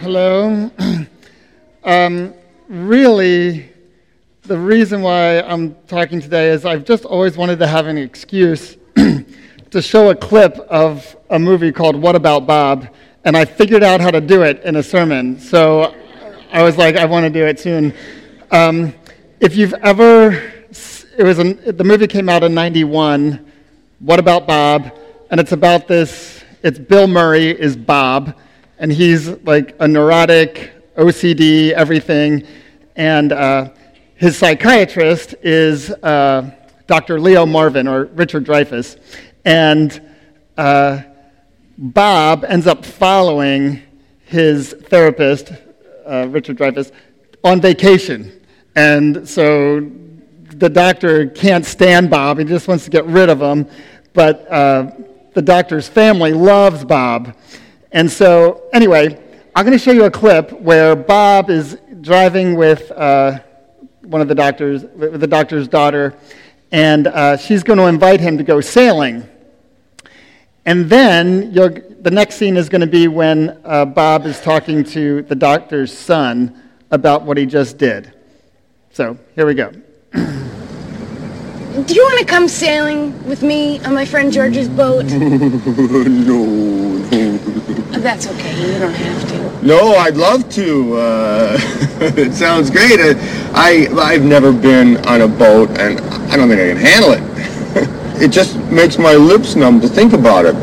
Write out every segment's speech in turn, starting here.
Hello. Um, really, the reason why I'm talking today is I've just always wanted to have an excuse to show a clip of a movie called What About Bob, and I figured out how to do it in a sermon. So I was like, I want to do it soon. Um, if you've ever, it was an, the movie came out in '91. What About Bob? And it's about this. It's Bill Murray is Bob, and he's like a neurotic OCD, everything. And uh, his psychiatrist is uh, Dr. Leo Marvin or Richard Dreyfuss. And uh, Bob ends up following his therapist, uh, Richard Dreyfuss, on vacation. And so the doctor can't stand Bob, he just wants to get rid of him. But uh, the doctor's family loves Bob. And so, anyway, I'm going to show you a clip where Bob is driving with uh, one of the doctors, with the doctor's daughter, and uh, she's going to invite him to go sailing. And then the next scene is going to be when uh, Bob is talking to the doctor's son about what he just did. So here we go. Do you want to come sailing with me on my friend George's boat? no, no. That's okay. You don't have to. No, I'd love to. Uh, it sounds great. I I've never been on a boat, and I don't think I can handle it. it just makes my lips numb to think about it.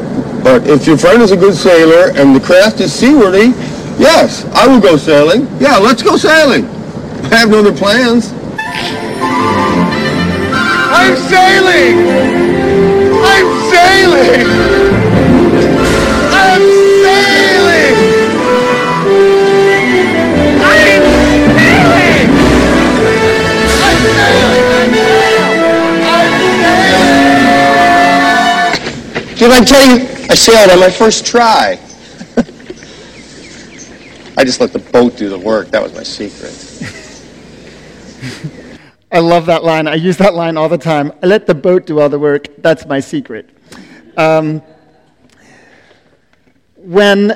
But if your friend is a good sailor and the craft is seaworthy, yes, I will go sailing. Yeah, let's go sailing. I have no other plans. I'm sailing! I'm sailing! Did I tell you I sailed on my first try? I just let the boat do the work. That was my secret. I love that line. I use that line all the time. I let the boat do all the work. That's my secret. Um, when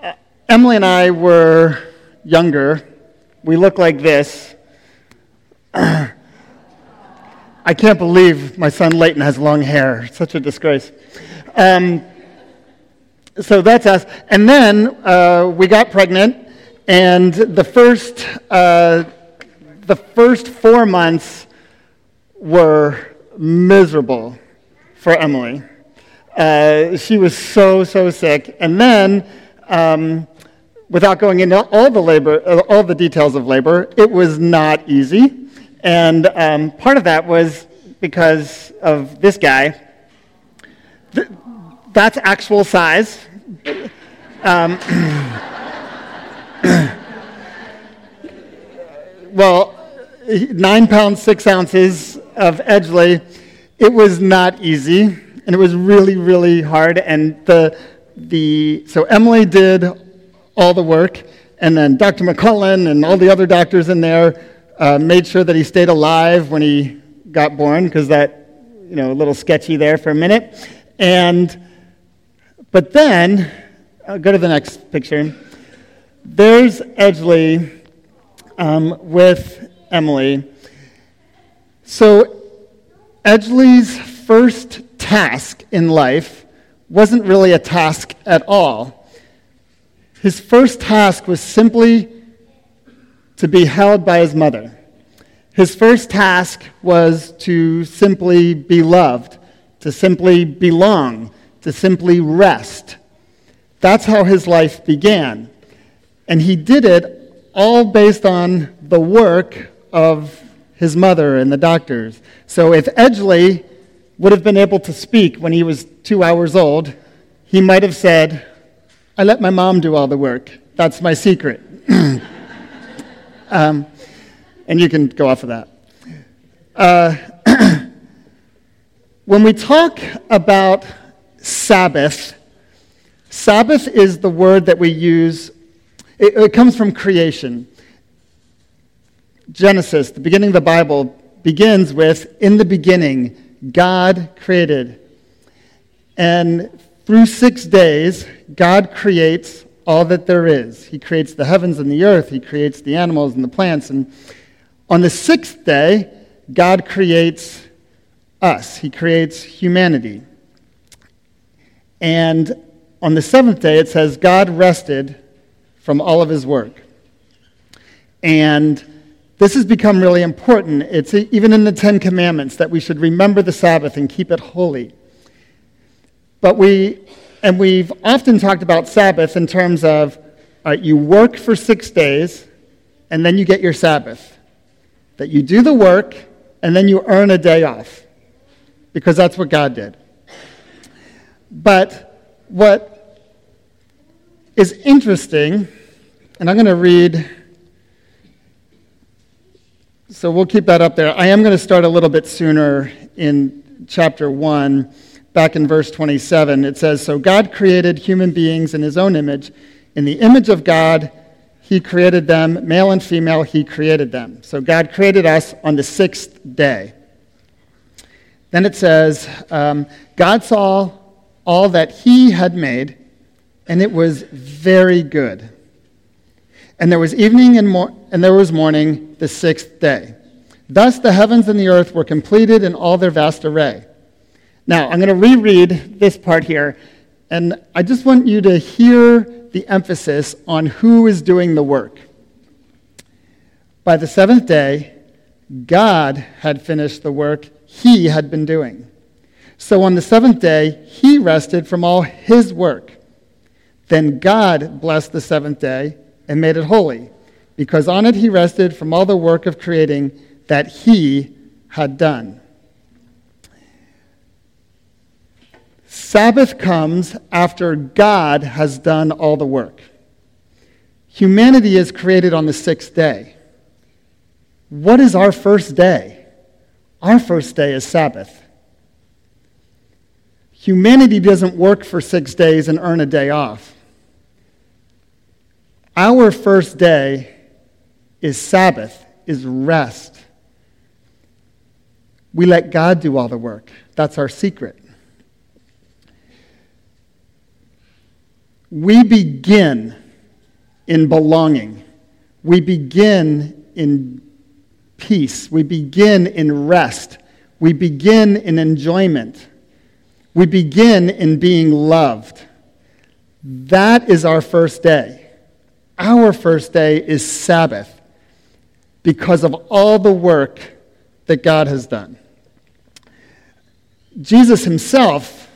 uh, Emily and I were younger, we looked like this. I can't believe my son Leighton has long hair. such a disgrace. Um, so that's us. And then uh, we got pregnant, and the first. Uh, the first four months were miserable for Emily. Uh, she was so, so sick. And then, um, without going into all the labor, uh, all the details of labor, it was not easy. And um, part of that was because of this guy. Th- that's actual size. Um, well, nine pounds, six ounces of Edgley. It was not easy, and it was really, really hard. And the, the, so Emily did all the work, and then Dr. McCullen and all the other doctors in there uh, made sure that he stayed alive when he got born, because that, you know, a little sketchy there for a minute. And, but then, I'll go to the next picture. There's Edgley um, with Emily. So, Edgley's first task in life wasn't really a task at all. His first task was simply to be held by his mother. His first task was to simply be loved, to simply belong, to simply rest. That's how his life began. And he did it all based on the work of his mother and the doctors. So if Edgley would have been able to speak when he was two hours old, he might have said, I let my mom do all the work. That's my secret. um, and you can go off of that. Uh, when we talk about Sabbath, Sabbath is the word that we use, it, it comes from creation. Genesis, the beginning of the Bible, begins with In the beginning, God created. And through six days, God creates all that there is. He creates the heavens and the earth, He creates the animals and the plants. And on the sixth day, God creates us, He creates humanity. And on the seventh day, it says, God rested from all of His work. And this has become really important. It's even in the Ten Commandments that we should remember the Sabbath and keep it holy. But we, and we've often talked about Sabbath in terms of uh, you work for six days and then you get your Sabbath. That you do the work and then you earn a day off because that's what God did. But what is interesting, and I'm going to read so we'll keep that up there. I am going to start a little bit sooner in chapter 1, back in verse 27. It says So God created human beings in his own image. In the image of God, he created them, male and female, he created them. So God created us on the sixth day. Then it says, um, God saw all that he had made, and it was very good. And there was evening and, mor- and there was morning the sixth day. Thus the heavens and the earth were completed in all their vast array. Now, I'm going to reread this part here, and I just want you to hear the emphasis on who is doing the work. By the seventh day, God had finished the work he had been doing. So on the seventh day, he rested from all his work. Then God blessed the seventh day and made it holy, because on it he rested from all the work of creating that he had done. Sabbath comes after God has done all the work. Humanity is created on the sixth day. What is our first day? Our first day is Sabbath. Humanity doesn't work for six days and earn a day off. Our first day is Sabbath, is rest. We let God do all the work. That's our secret. We begin in belonging. We begin in peace. We begin in rest. We begin in enjoyment. We begin in being loved. That is our first day. Our first day is Sabbath because of all the work that God has done. Jesus himself,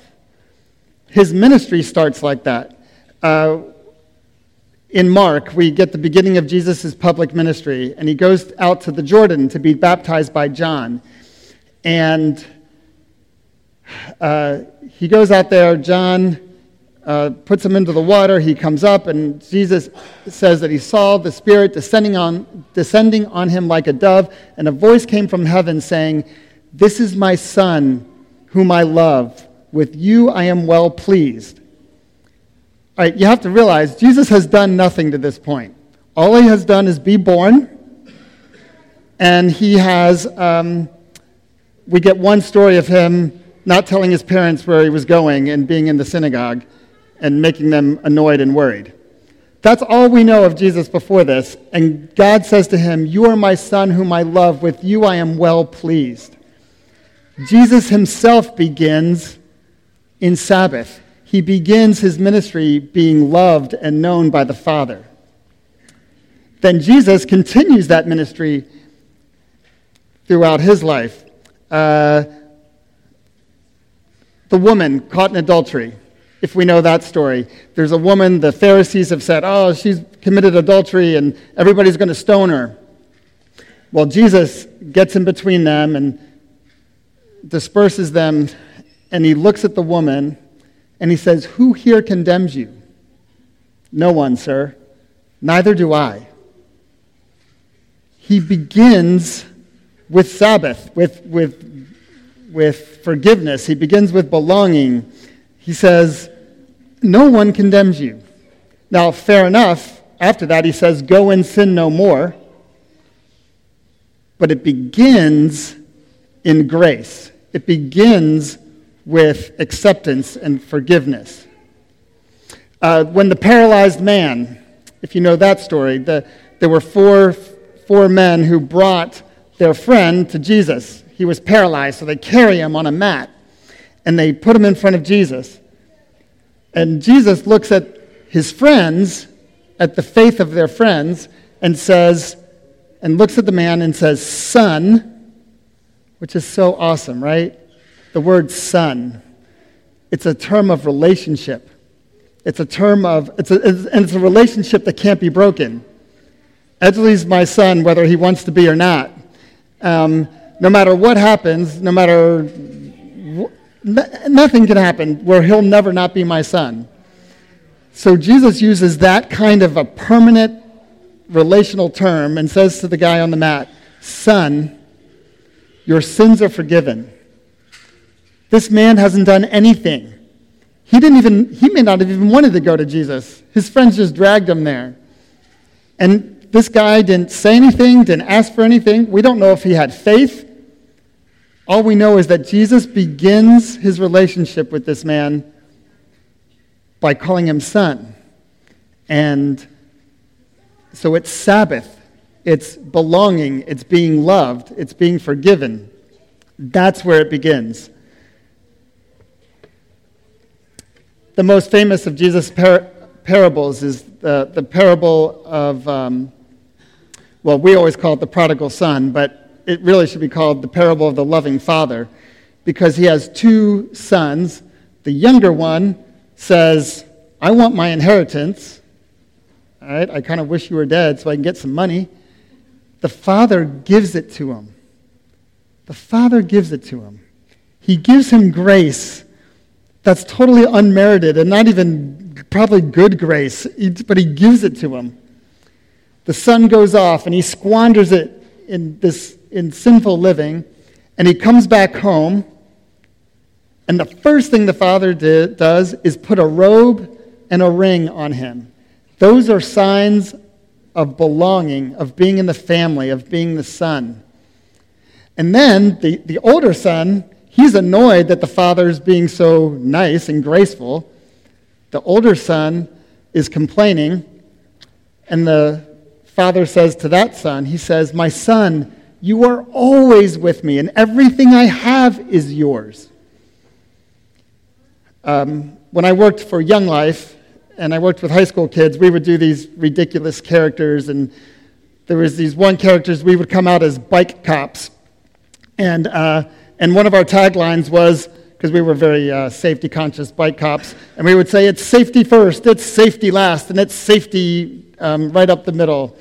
his ministry starts like that. Uh, in Mark, we get the beginning of Jesus' public ministry, and he goes out to the Jordan to be baptized by John. And uh, he goes out there, John uh, puts him into the water. He comes up, and Jesus says that he saw the Spirit descending on, descending on him like a dove, and a voice came from heaven saying, This is my Son, whom I love. With you I am well pleased. Right, you have to realize Jesus has done nothing to this point. All he has done is be born, and he has, um, we get one story of him not telling his parents where he was going and being in the synagogue and making them annoyed and worried. That's all we know of Jesus before this. And God says to him, You are my son whom I love. With you I am well pleased. Jesus himself begins in Sabbath. He begins his ministry being loved and known by the Father. Then Jesus continues that ministry throughout his life. Uh, the woman caught in adultery if we know that story. There's a woman, the Pharisees have said, oh, she's committed adultery and everybody's going to stone her. Well, Jesus gets in between them and disperses them, and he looks at the woman and he says, Who here condemns you? No one, sir. Neither do I. He begins with Sabbath, with, with, with forgiveness. He begins with belonging. He says, no one condemns you. Now, fair enough, after that, he says, Go and sin no more. But it begins in grace, it begins with acceptance and forgiveness. Uh, when the paralyzed man, if you know that story, the, there were four, four men who brought their friend to Jesus. He was paralyzed, so they carry him on a mat and they put him in front of Jesus. And Jesus looks at his friends, at the faith of their friends, and says, and looks at the man and says, Son, which is so awesome, right? The word son. It's a term of relationship. It's a term of, it's a, it's, and it's a relationship that can't be broken. Edgley's my son, whether he wants to be or not. Um, no matter what happens, no matter, wh- nothing can happen where he'll never not be my son. So Jesus uses that kind of a permanent relational term and says to the guy on the mat, Son, your sins are forgiven. This man hasn't done anything. He didn't even, he may not have even wanted to go to Jesus. His friends just dragged him there. And this guy didn't say anything, didn't ask for anything. We don't know if he had faith. All we know is that Jesus begins his relationship with this man by calling him son. And so it's Sabbath, it's belonging, it's being loved, it's being forgiven. That's where it begins. The most famous of Jesus' par- parables is the, the parable of, um, well, we always call it the prodigal son, but it really should be called the parable of the loving father because he has two sons. The younger one says, I want my inheritance. All right, I kind of wish you were dead so I can get some money. The father gives it to him. The father gives it to him. He gives him grace that's totally unmerited and not even probably good grace, but he gives it to him. The son goes off and he squanders it in this in sinful living, and he comes back home. And the first thing the father did, does is put a robe and a ring on him. Those are signs of belonging, of being in the family, of being the son. And then the, the older son, he's annoyed that the father's being so nice and graceful. The older son is complaining, and the father says to that son, he says, My son, you are always with me, and everything I have is yours. Um, when I worked for Young Life, and I worked with high school kids, we would do these ridiculous characters, and there was these one characters we would come out as bike cops, and uh, and one of our taglines was because we were very uh, safety conscious bike cops, and we would say it's safety first, it's safety last, and it's safety um, right up the middle,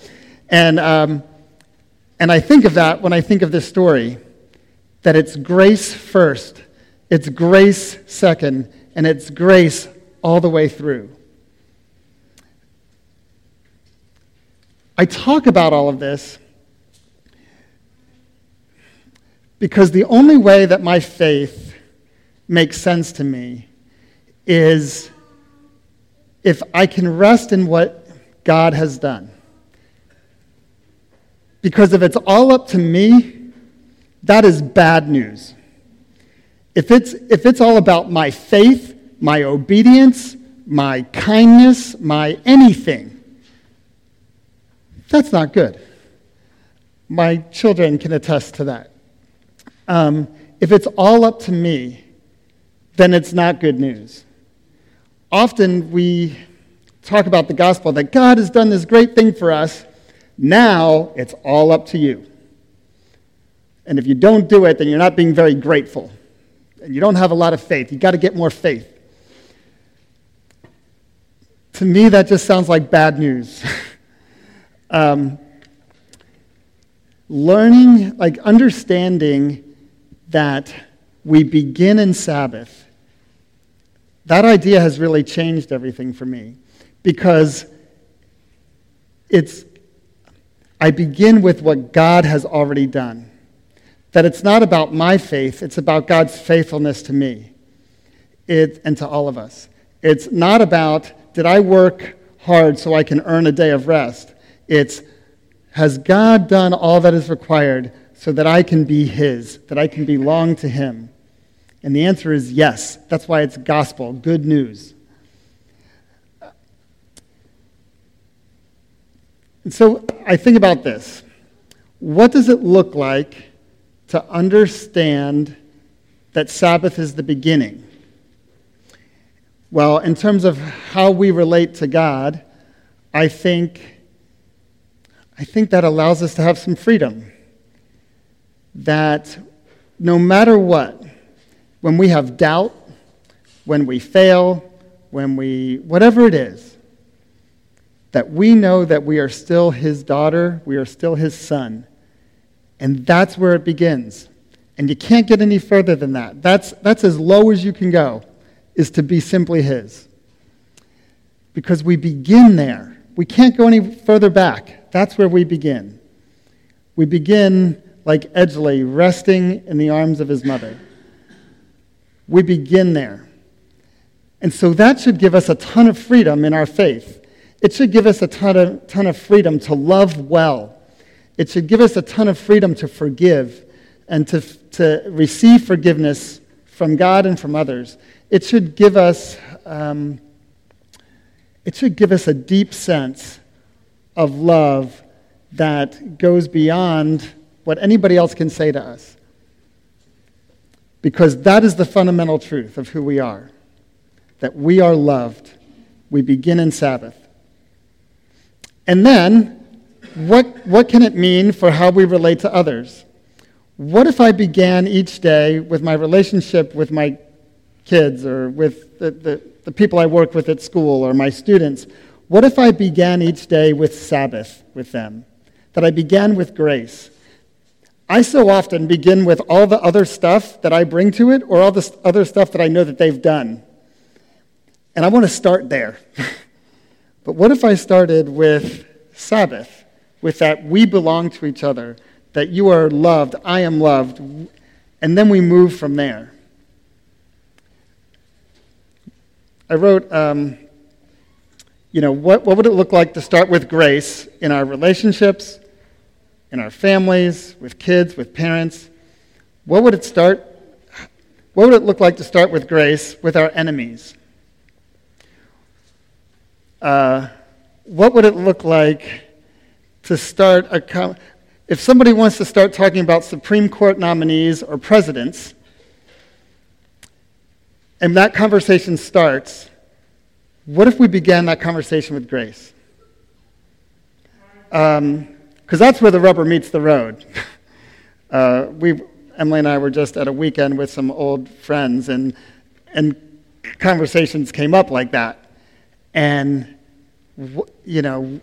and um, and I think of that when I think of this story that it's grace first, it's grace second, and it's grace all the way through. I talk about all of this because the only way that my faith makes sense to me is if I can rest in what God has done. Because if it's all up to me, that is bad news. If it's, if it's all about my faith, my obedience, my kindness, my anything, that's not good. My children can attest to that. Um, if it's all up to me, then it's not good news. Often we talk about the gospel that God has done this great thing for us, now it's all up to you. And if you don't do it, then you're not being very grateful. And you don't have a lot of faith. You've got to get more faith. To me, that just sounds like bad news. um, learning, like understanding that we begin in Sabbath, that idea has really changed everything for me because it's I begin with what God has already done. That it's not about my faith, it's about God's faithfulness to me it, and to all of us. It's not about, did I work hard so I can earn a day of rest? It's, has God done all that is required so that I can be His, that I can belong to Him? And the answer is yes. That's why it's gospel, good news. And so I think about this. What does it look like to understand that Sabbath is the beginning? Well, in terms of how we relate to God, I think, I think that allows us to have some freedom. That no matter what, when we have doubt, when we fail, when we, whatever it is, that we know that we are still his daughter, we are still his son. And that's where it begins. And you can't get any further than that. That's, that's as low as you can go, is to be simply his. Because we begin there. We can't go any further back. That's where we begin. We begin like Edgley, resting in the arms of his mother. We begin there. And so that should give us a ton of freedom in our faith. It should give us a ton of, ton of freedom to love well. It should give us a ton of freedom to forgive and to, to receive forgiveness from God and from others. It should give us, um, it should give us a deep sense of love that goes beyond what anybody else can say to us. Because that is the fundamental truth of who we are that we are loved. We begin in Sabbath. And then, what, what can it mean for how we relate to others? What if I began each day with my relationship with my kids or with the, the, the people I work with at school or my students? What if I began each day with Sabbath with them? That I began with grace? I so often begin with all the other stuff that I bring to it or all the other stuff that I know that they've done. And I want to start there. but what if I started with Sabbath, with that we belong to each other, that you are loved, I am loved, and then we move from there? I wrote, um, you know, what, what would it look like to start with grace in our relationships, in our families, with kids, with parents? What would it start? What would it look like to start with grace with our enemies? Uh, what would it look like to start a com- if somebody wants to start talking about Supreme Court nominees or presidents, and that conversation starts, what if we began that conversation with grace? Because that's where the rubber meets the road. uh, we, Emily and I were just at a weekend with some old friends, and, and conversations came up like that. And, you know,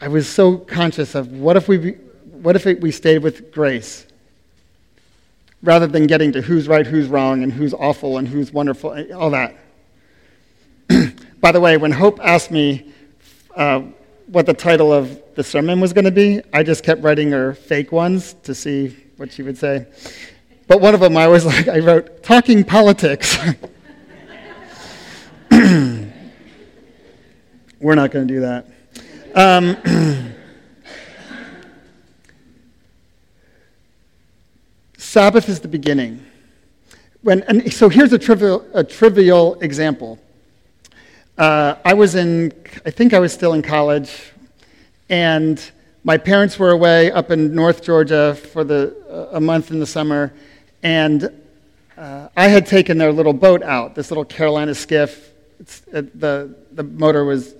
I was so conscious of what if we, what if we stayed with grace rather than getting to who's right, who's wrong, and who's awful, and who's wonderful, all that. By the way, when Hope asked me uh, what the title of the sermon was going to be, I just kept writing her fake ones to see what she would say. But one of them, I was like, I wrote, Talking Politics. We're not going to do that. Um, Sabbath is the beginning. When, and so here's a trivial, a trivial example. Uh, I was in, I think I was still in college, and my parents were away up in North Georgia for the, uh, a month in the summer, and uh, I had taken their little boat out, this little Carolina skiff. Uh, the, the motor was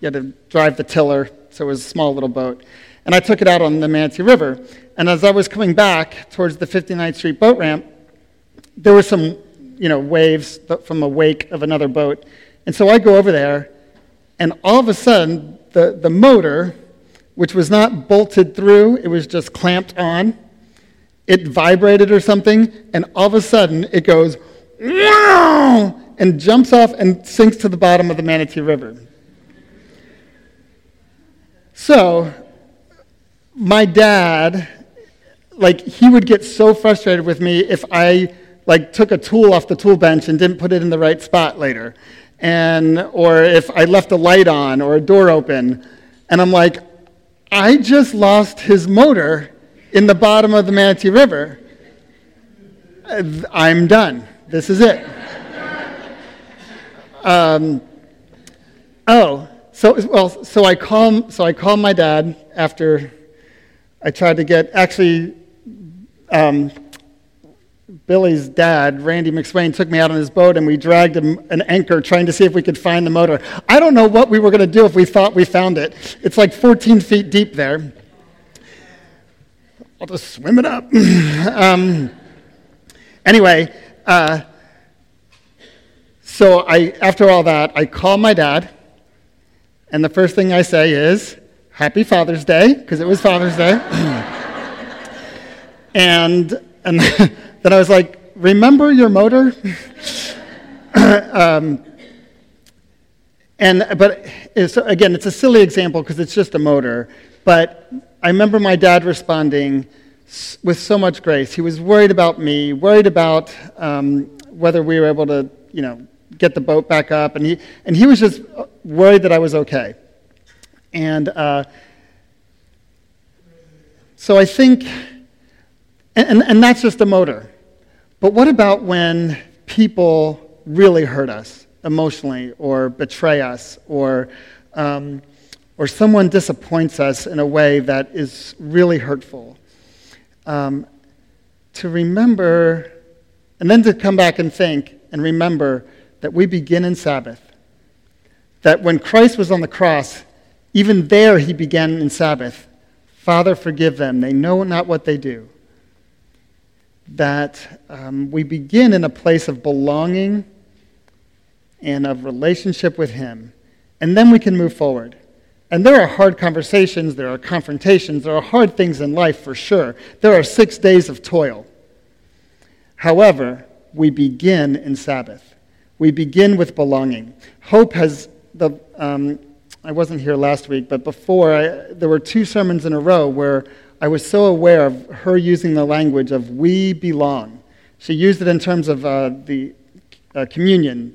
you had to drive the tiller, so it was a small little boat. And I took it out on the Manatee River. And as I was coming back towards the 59th Street boat ramp, there were some, you know, waves from a wake of another boat. And so I go over there, and all of a sudden, the, the motor, which was not bolted through, it was just clamped on, it vibrated or something, and all of a sudden it goes, and jumps off and sinks to the bottom of the Manatee River. So, my dad, like, he would get so frustrated with me if I, like, took a tool off the tool bench and didn't put it in the right spot later. And, or if I left a light on or a door open. And I'm like, I just lost his motor in the bottom of the Manatee River. I'm done. This is it. Um, oh, so well, so I call so I called my dad after I tried to get actually. Um, Billy's dad, Randy McSwain, took me out on his boat and we dragged him an anchor trying to see if we could find the motor. I don't know what we were going to do if we thought we found it. It's like 14 feet deep there. I'll just swim it up. um, anyway, uh, so I, after all that, I call my dad, and the first thing I say is, Happy Father's Day, because it was Father's Day. and, and then I was like, remember your motor? um, and, but it's, again, it's a silly example because it's just a motor. But I remember my dad responding with so much grace. He was worried about me, worried about um, whether we were able to, you know, get the boat back up. And he, and he was just worried that I was okay. And uh, so I think, and, and, that's just a motor. But what about when people really hurt us emotionally or betray us or, um, or someone disappoints us in a way that is really hurtful? Um, to remember, and then to come back and think and remember that we begin in Sabbath. That when Christ was on the cross, even there he began in Sabbath. Father, forgive them. They know not what they do that um, we begin in a place of belonging and of relationship with Him, and then we can move forward. And there are hard conversations, there are confrontations, there are hard things in life for sure. There are six days of toil. However, we begin in Sabbath. We begin with belonging. Hope has the. Um, I wasn't here last week, but before, I, there were two sermons in a row where I was so aware of her using the language of we belong. She used it in terms of uh, the uh, communion,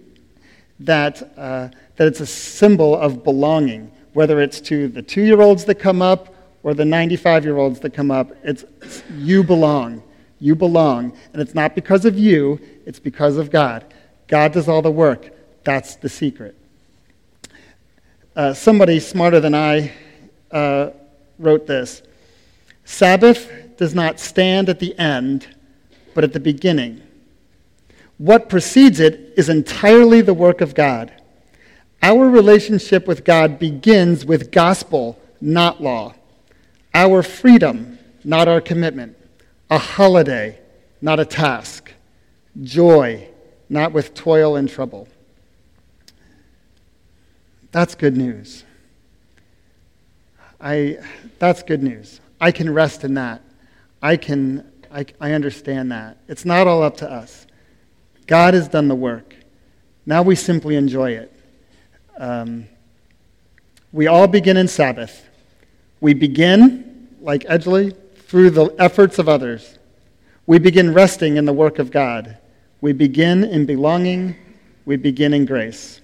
that, uh, that it's a symbol of belonging, whether it's to the two year olds that come up or the 95 year olds that come up. It's, it's you belong. You belong. And it's not because of you, it's because of God. God does all the work. That's the secret. Uh, somebody smarter than I uh, wrote this. Sabbath does not stand at the end, but at the beginning. What precedes it is entirely the work of God. Our relationship with God begins with gospel, not law. Our freedom, not our commitment. A holiday, not a task. Joy, not with toil and trouble. That's good news. I, that's good news. I can rest in that. I can I, I understand that. It's not all up to us. God has done the work. Now we simply enjoy it. Um, we all begin in Sabbath. We begin, like Edgley, through the efforts of others. We begin resting in the work of God. We begin in belonging. We begin in grace.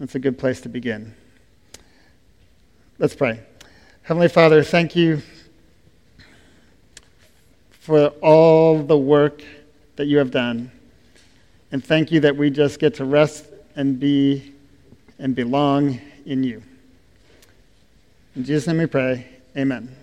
That's a good place to begin. Let's pray. Heavenly Father, thank you for all the work that you have done. And thank you that we just get to rest and be and belong in you. In Jesus' name we pray. Amen.